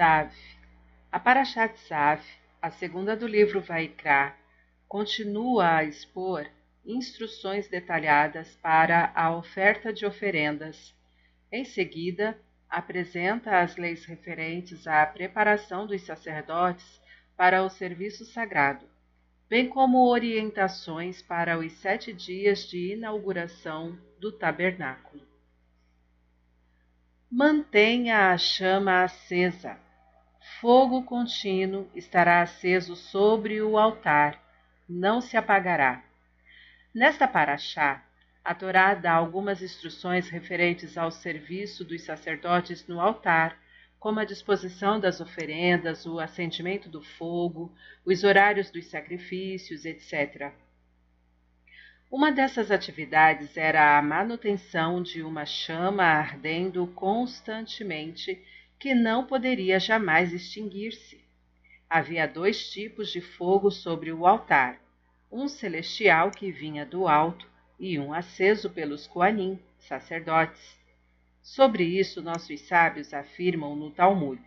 A Parashat Tzav, a segunda do livro Vaikra, continua a expor instruções detalhadas para a oferta de oferendas. Em seguida, apresenta as leis referentes à preparação dos sacerdotes para o serviço sagrado, bem como orientações para os sete dias de inauguração do tabernáculo. Mantenha a chama acesa. Fogo contínuo estará aceso sobre o altar, não se apagará. Nesta paraxá, a Torá dá algumas instruções referentes ao serviço dos sacerdotes no altar, como a disposição das oferendas, o acendimento do fogo, os horários dos sacrifícios, etc. Uma dessas atividades era a manutenção de uma chama ardendo constantemente que não poderia jamais extinguir-se. Havia dois tipos de fogo sobre o altar: um celestial que vinha do alto e um aceso pelos Koanim, sacerdotes. Sobre isso, nossos sábios afirmam no Talmud: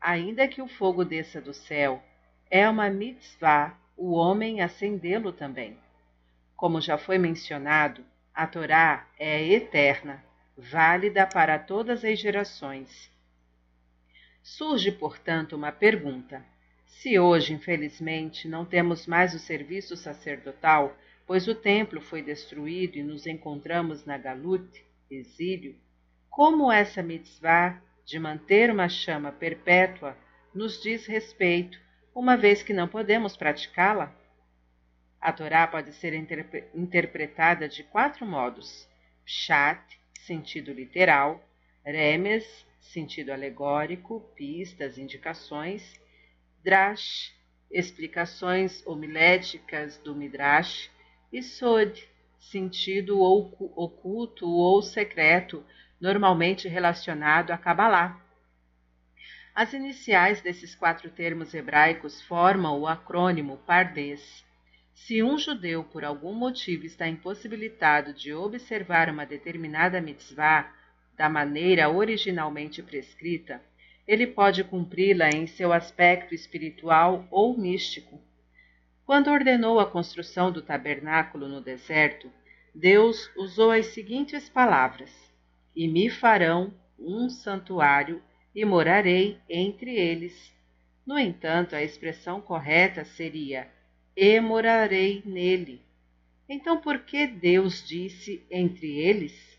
ainda que o fogo desça do céu, é uma mitzvah o homem acendê-lo também. Como já foi mencionado, a Torá é eterna, válida para todas as gerações. Surge, portanto, uma pergunta: se hoje, infelizmente, não temos mais o serviço sacerdotal, pois o templo foi destruído e nos encontramos na Galut, exílio, como essa mitzvah de manter uma chama perpétua nos diz respeito, uma vez que não podemos praticá-la? A Torá pode ser interpre interpretada de quatro modos: Pshat, sentido literal, Remes, sentido alegórico, pistas, indicações, Drash, explicações homiléticas do Midrash, e Sod, sentido oculto ou secreto, normalmente relacionado a Kabbalah. As iniciais desses quatro termos hebraicos formam o acrônimo Pardes. Se um judeu, por algum motivo, está impossibilitado de observar uma determinada mitzvah da maneira originalmente prescrita, ele pode cumpri-la em seu aspecto espiritual ou místico. Quando ordenou a construção do tabernáculo no deserto, Deus usou as seguintes palavras: E me farão um santuário e morarei entre eles. No entanto, a expressão correta seria e morarei nele. Então, por que Deus disse entre eles?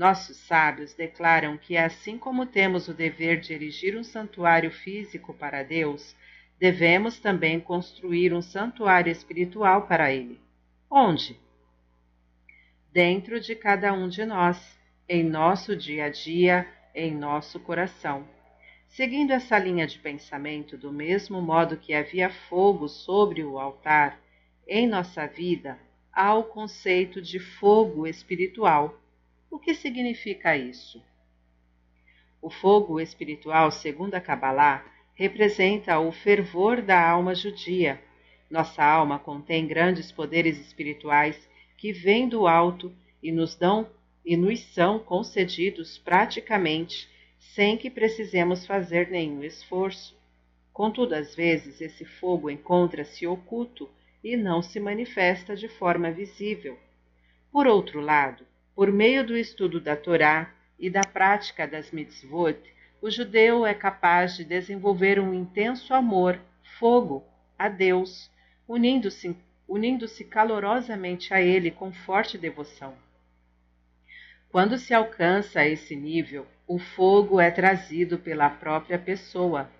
Nossos sábios declaram que, assim como temos o dever de erigir um santuário físico para Deus, devemos também construir um santuário espiritual para Ele. Onde? Dentro de cada um de nós, em nosso dia a dia, em nosso coração. Seguindo essa linha de pensamento, do mesmo modo que havia fogo sobre o altar, em nossa vida há o conceito de fogo espiritual. O que significa isso? O fogo espiritual, segundo a Kabbalah, representa o fervor da alma judia. Nossa alma contém grandes poderes espirituais que vêm do alto e nos dão e nos são concedidos praticamente sem que precisemos fazer nenhum esforço. Contudo, às vezes, esse fogo encontra-se oculto e não se manifesta de forma visível. Por outro lado, por meio do estudo da Torá e da prática das mitzvot, o judeu é capaz de desenvolver um intenso amor, fogo, a Deus, unindo-se unindo-se calorosamente a Ele com forte devoção. Quando se alcança esse nível, o fogo é trazido pela própria pessoa.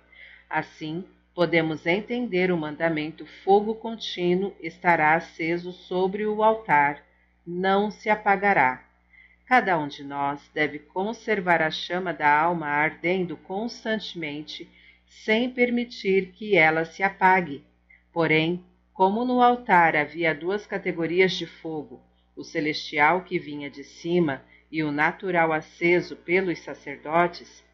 Assim, podemos entender o mandamento: fogo contínuo estará aceso sobre o altar, não se apagará. Cada um de nós deve conservar a chama da alma ardendo constantemente, sem permitir que ela se apague. Porém, como no altar havia duas categorias de fogo, o celestial que vinha de cima e o natural aceso pelos sacerdotes,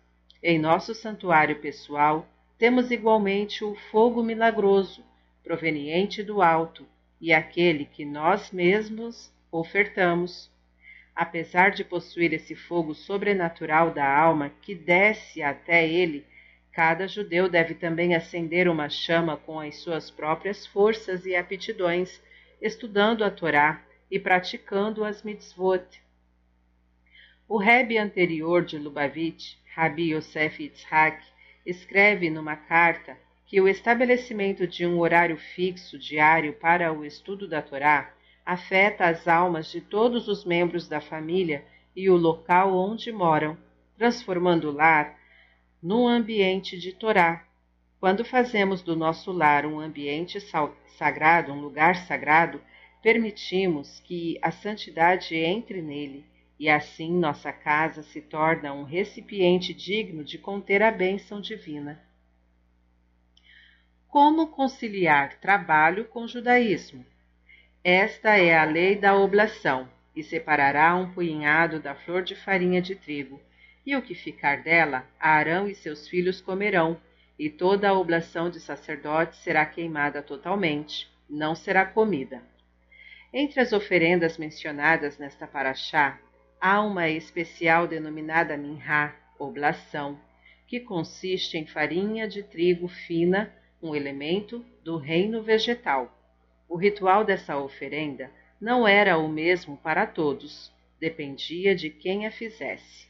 em nosso santuário pessoal temos igualmente o fogo milagroso, proveniente do alto, e aquele que nós mesmos ofertamos. Apesar de possuir esse fogo sobrenatural da alma que desce até ele, Cada judeu deve também acender uma chama com as suas próprias forças e aptidões, estudando a Torá e praticando as mitzvot. O Rebbe anterior de Lubavitch, Rabi Yosef Yitzhak, escreve numa carta que o estabelecimento de um horário fixo diário para o estudo da Torá afeta as almas de todos os membros da família e o local onde moram, transformando o lar num ambiente de Torá. Quando fazemos do nosso lar um ambiente sagrado, um lugar sagrado, permitimos que a santidade entre nele e assim nossa casa se torna um recipiente digno de conter a bênção divina. Como conciliar trabalho com judaísmo? Esta é a lei da oblação, e separará um punhado da flor de farinha de trigo, e o que ficar dela, Arão e seus filhos comerão, e toda a oblação de sacerdotes será queimada totalmente, não será comida. Entre as oferendas mencionadas nesta paraxá, há uma especial denominada minhá, oblação, que consiste em farinha de trigo fina, um elemento do reino vegetal. O ritual dessa oferenda não era o mesmo para todos, dependia de quem a fizesse.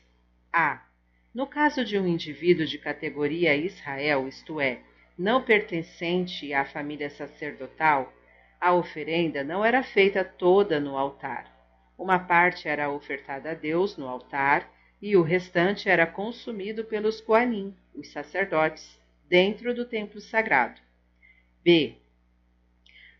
A. No caso de um indivíduo de categoria Israel, isto é, não pertencente à família sacerdotal, a oferenda não era feita toda no altar. Uma parte era ofertada a Deus no altar e o restante era consumido pelos Koanim, os sacerdotes, dentro do templo sagrado. B.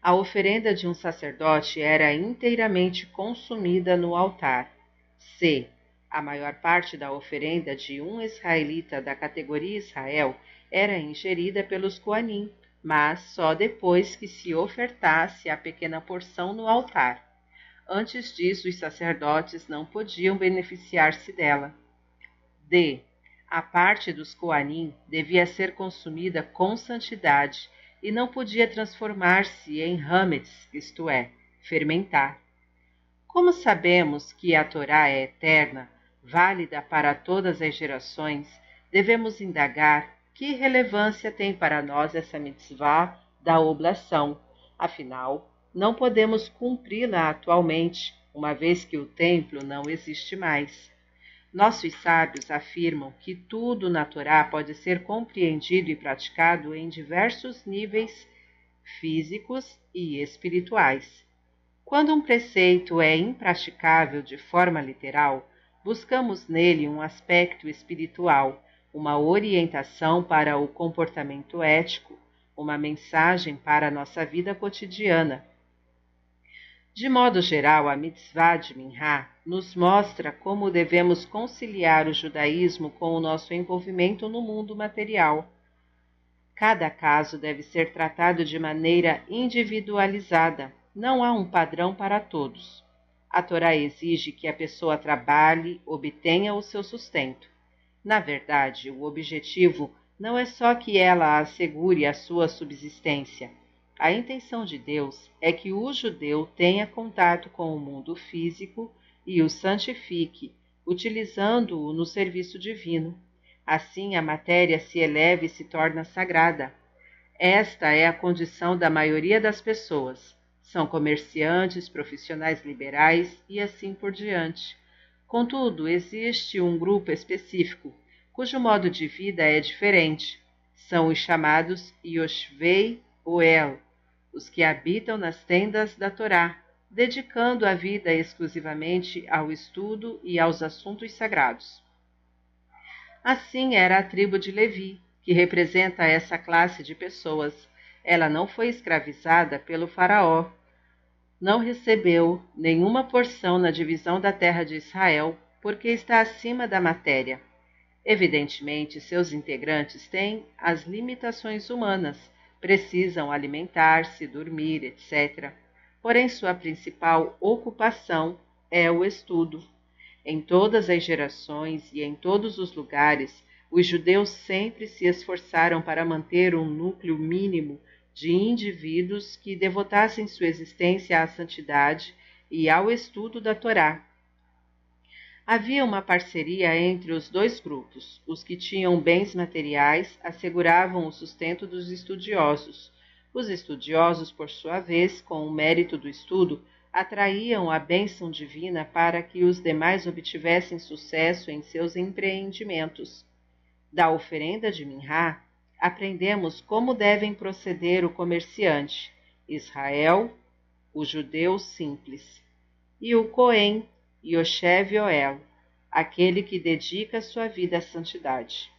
A oferenda de um sacerdote era inteiramente consumida no altar. C. A maior parte da oferenda de um israelita da categoria Israel era ingerida pelos Koanim, mas só depois que se ofertasse a pequena porção no altar. Antes disso, os sacerdotes não podiam beneficiar-se dela. D. A parte dos Koanim devia ser consumida com santidade e não podia transformar-se em hametz, isto é, fermentar. Como sabemos que a Torá é eterna, válida para todas as gerações, devemos indagar que relevância tem para nós essa mitzvah da oblação. Afinal, não podemos cumpri-la atualmente, uma vez que o templo não existe mais. Nossos sábios afirmam que tudo na Torá pode ser compreendido e praticado em diversos níveis físicos e espirituais. Quando um preceito é impraticável de forma literal, buscamos nele um aspecto espiritual, uma orientação para o comportamento ético, uma mensagem para a nossa vida cotidiana. De modo geral, a mitzvah de Minha nos mostra como devemos conciliar o judaísmo com o nosso envolvimento no mundo material. Cada caso deve ser tratado de maneira individualizada, não há um padrão para todos. A Torá exige que a pessoa trabalhe, obtenha o seu sustento. Na verdade, o objetivo não é só que ela assegure a sua subsistência. A intenção de Deus é que o judeu tenha contato com o mundo físico e o santifique, utilizando-o no serviço divino. Assim a matéria se eleva e se torna sagrada. Esta é a condição da maioria das pessoas. São comerciantes, profissionais liberais e assim por diante. Contudo, existe um grupo específico cujo modo de vida é diferente. São os chamados Yoshvei Oel, os que habitam nas tendas da Torá, dedicando a vida exclusivamente ao estudo e aos assuntos sagrados. Assim era a tribo de Levi, que representa essa classe de pessoas. Ela não foi escravizada pelo Faraó, não recebeu nenhuma porção na divisão da terra de Israel, porque está acima da matéria. Evidentemente, seus integrantes têm as limitações humanas, precisam alimentar-se, dormir, etc. Porém, sua principal ocupação é o estudo. Em todas as gerações e em todos os lugares, os judeus sempre se esforçaram para manter um núcleo mínimo de indivíduos que devotassem sua existência à santidade e ao estudo da Torá. Havia uma parceria entre os dois grupos. Os que tinham bens materiais asseguravam o sustento dos estudiosos. Os estudiosos, por sua vez, com o mérito do estudo, atraíam a bênção divina para que os demais obtivessem sucesso em seus empreendimentos. Da oferenda de Minha, aprendemos como devem proceder o comerciante, Israel, o judeu simples, e o Cohen, Yoshev Yoel, aquele que dedica sua vida à santidade.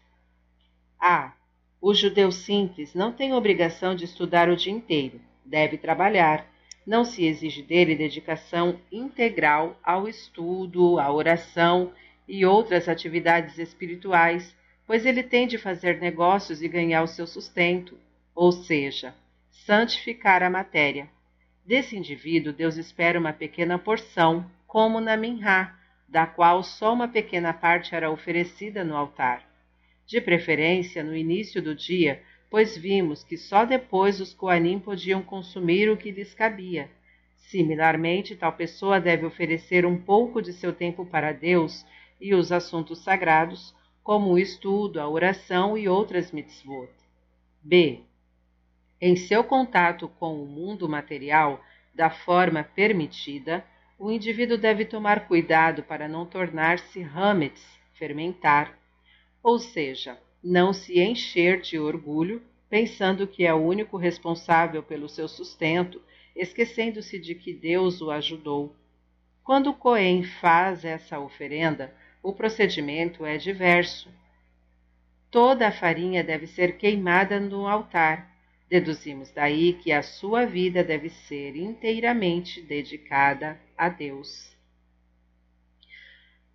Ah, o judeu simples não tem obrigação de estudar o dia inteiro, deve trabalhar. Não se exige dele dedicação integral ao estudo, à oração e outras atividades espirituais, pois ele tem de fazer negócios e ganhar o seu sustento, ou seja, santificar a matéria. Desse indivíduo, Deus espera uma pequena porção, como na Minhá, da qual só uma pequena parte era oferecida no altar. De preferência no início do dia, pois vimos que só depois os Coanim podiam consumir o que lhes cabia. Similarmente, tal pessoa deve oferecer um pouco de seu tempo para Deus e os assuntos sagrados, como o estudo, a oração e outras mitzvot. B. Em seu contato com o mundo material, da forma permitida, o indivíduo deve tomar cuidado para não tornar-se hametz, fermentar, ou seja, não se encher de orgulho, pensando que é o único responsável pelo seu sustento, esquecendo-se de que Deus o ajudou. Quando o Cohen faz essa oferenda, o procedimento é diverso. Toda a farinha deve ser queimada no altar. Deduzimos daí que a sua vida deve ser inteiramente dedicada a Deus.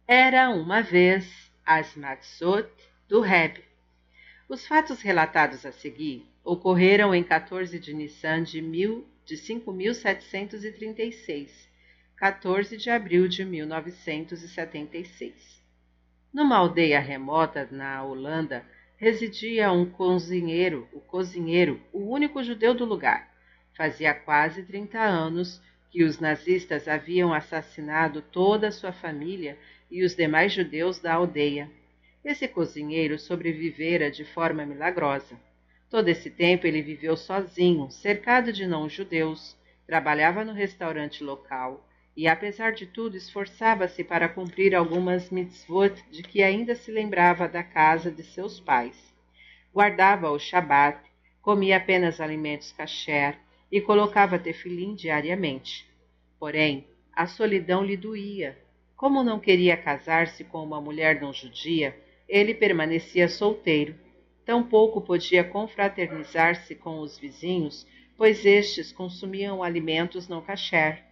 Era uma vez as Matzot do Reb. Os fatos relatados a seguir ocorreram em 14 de Nissan de, mil, de 5.736, 14 de abril de 1976. Numa aldeia remota na Holanda, residia um cozinheiro, o cozinheiro, o único judeu do lugar. Fazia quase 30 anos que os nazistas haviam assassinado toda a sua família e os demais judeus da aldeia. Esse cozinheiro sobrevivera de forma milagrosa. Todo esse tempo ele viveu sozinho, cercado de não-judeus, trabalhava no restaurante local, e, apesar de tudo, esforçava-se para cumprir algumas mitzvot de que ainda se lembrava da casa de seus pais. Guardava o Shabat, comia apenas alimentos kasher e colocava tefilim diariamente. Porém, a solidão lhe doía. Como não queria casar-se com uma mulher não judia, ele permanecia solteiro. Tampouco podia confraternizar-se com os vizinhos, pois estes consumiam alimentos não kasher.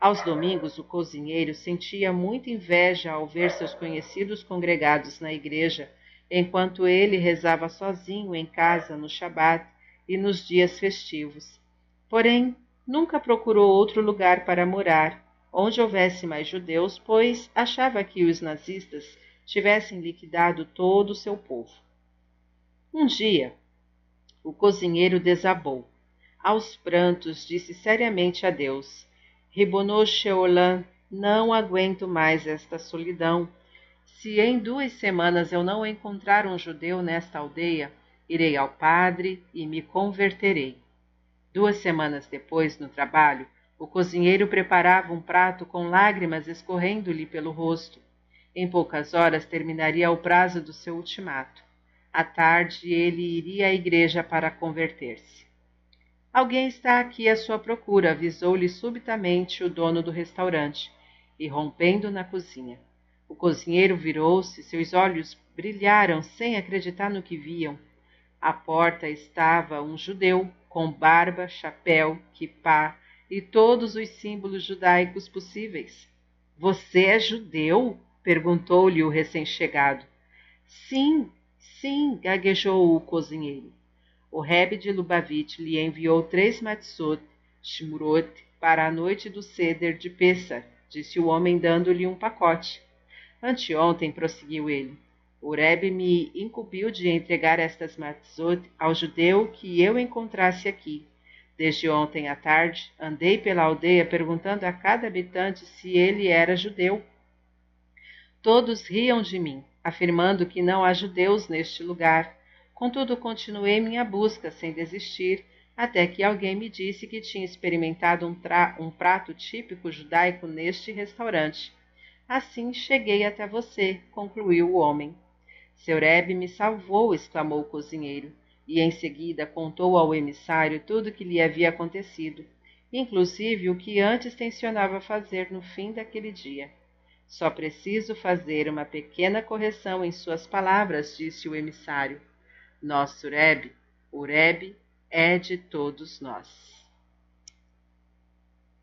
Aos domingos, o cozinheiro sentia muita inveja ao ver seus conhecidos congregados na igreja, enquanto ele rezava sozinho em casa no Shabat e nos dias festivos. Porém, nunca procurou outro lugar para morar, onde houvesse mais judeus, pois achava que os nazistas tivessem liquidado todo o seu povo. Um dia, o cozinheiro desabou. Aos prantos, disse seriamente a Deus: Ribonou Sheolan, não aguento mais esta solidão. Se em duas semanas eu não encontrar um judeu nesta aldeia, irei ao padre e me converterei. Duas semanas depois, no trabalho, o cozinheiro preparava um prato com lágrimas escorrendo-lhe pelo rosto. Em poucas horas terminaria o prazo do seu ultimato. À tarde ele iria à igreja para converter-se. Alguém está aqui à sua procura, avisou-lhe subitamente o dono do restaurante, irrompendo na cozinha. O cozinheiro virou-se, seus olhos brilharam sem acreditar no que viam. À porta estava um judeu, com barba, chapéu, quipá e todos os símbolos judaicos possíveis. Você é judeu? perguntou-lhe o recém-chegado. Sim, sim, gaguejou o cozinheiro. O Rebbe de Lubavitch lhe enviou três matzot, shmurot, para a noite do ceder de Pessah, disse o homem dando-lhe um pacote. Anteontem, prosseguiu ele, o Rebbe me incumbiu de entregar estas matzot ao judeu que eu encontrasse aqui. Desde ontem à tarde, andei pela aldeia perguntando a cada habitante se ele era judeu. Todos riam de mim, afirmando que não há judeus neste lugar. Contudo, continuei minha busca sem desistir, até que alguém me disse que tinha experimentado um, um prato típico judaico neste restaurante. Assim cheguei até você, concluiu o homem. Seu Rebbe me salvou, exclamou o cozinheiro, e em seguida contou ao emissário tudo o que lhe havia acontecido, inclusive o que antes tencionava fazer no fim daquele dia. Só preciso fazer uma pequena correção em suas palavras, disse o emissário. Nosso Rebbe, o Rebbe, é de todos nós.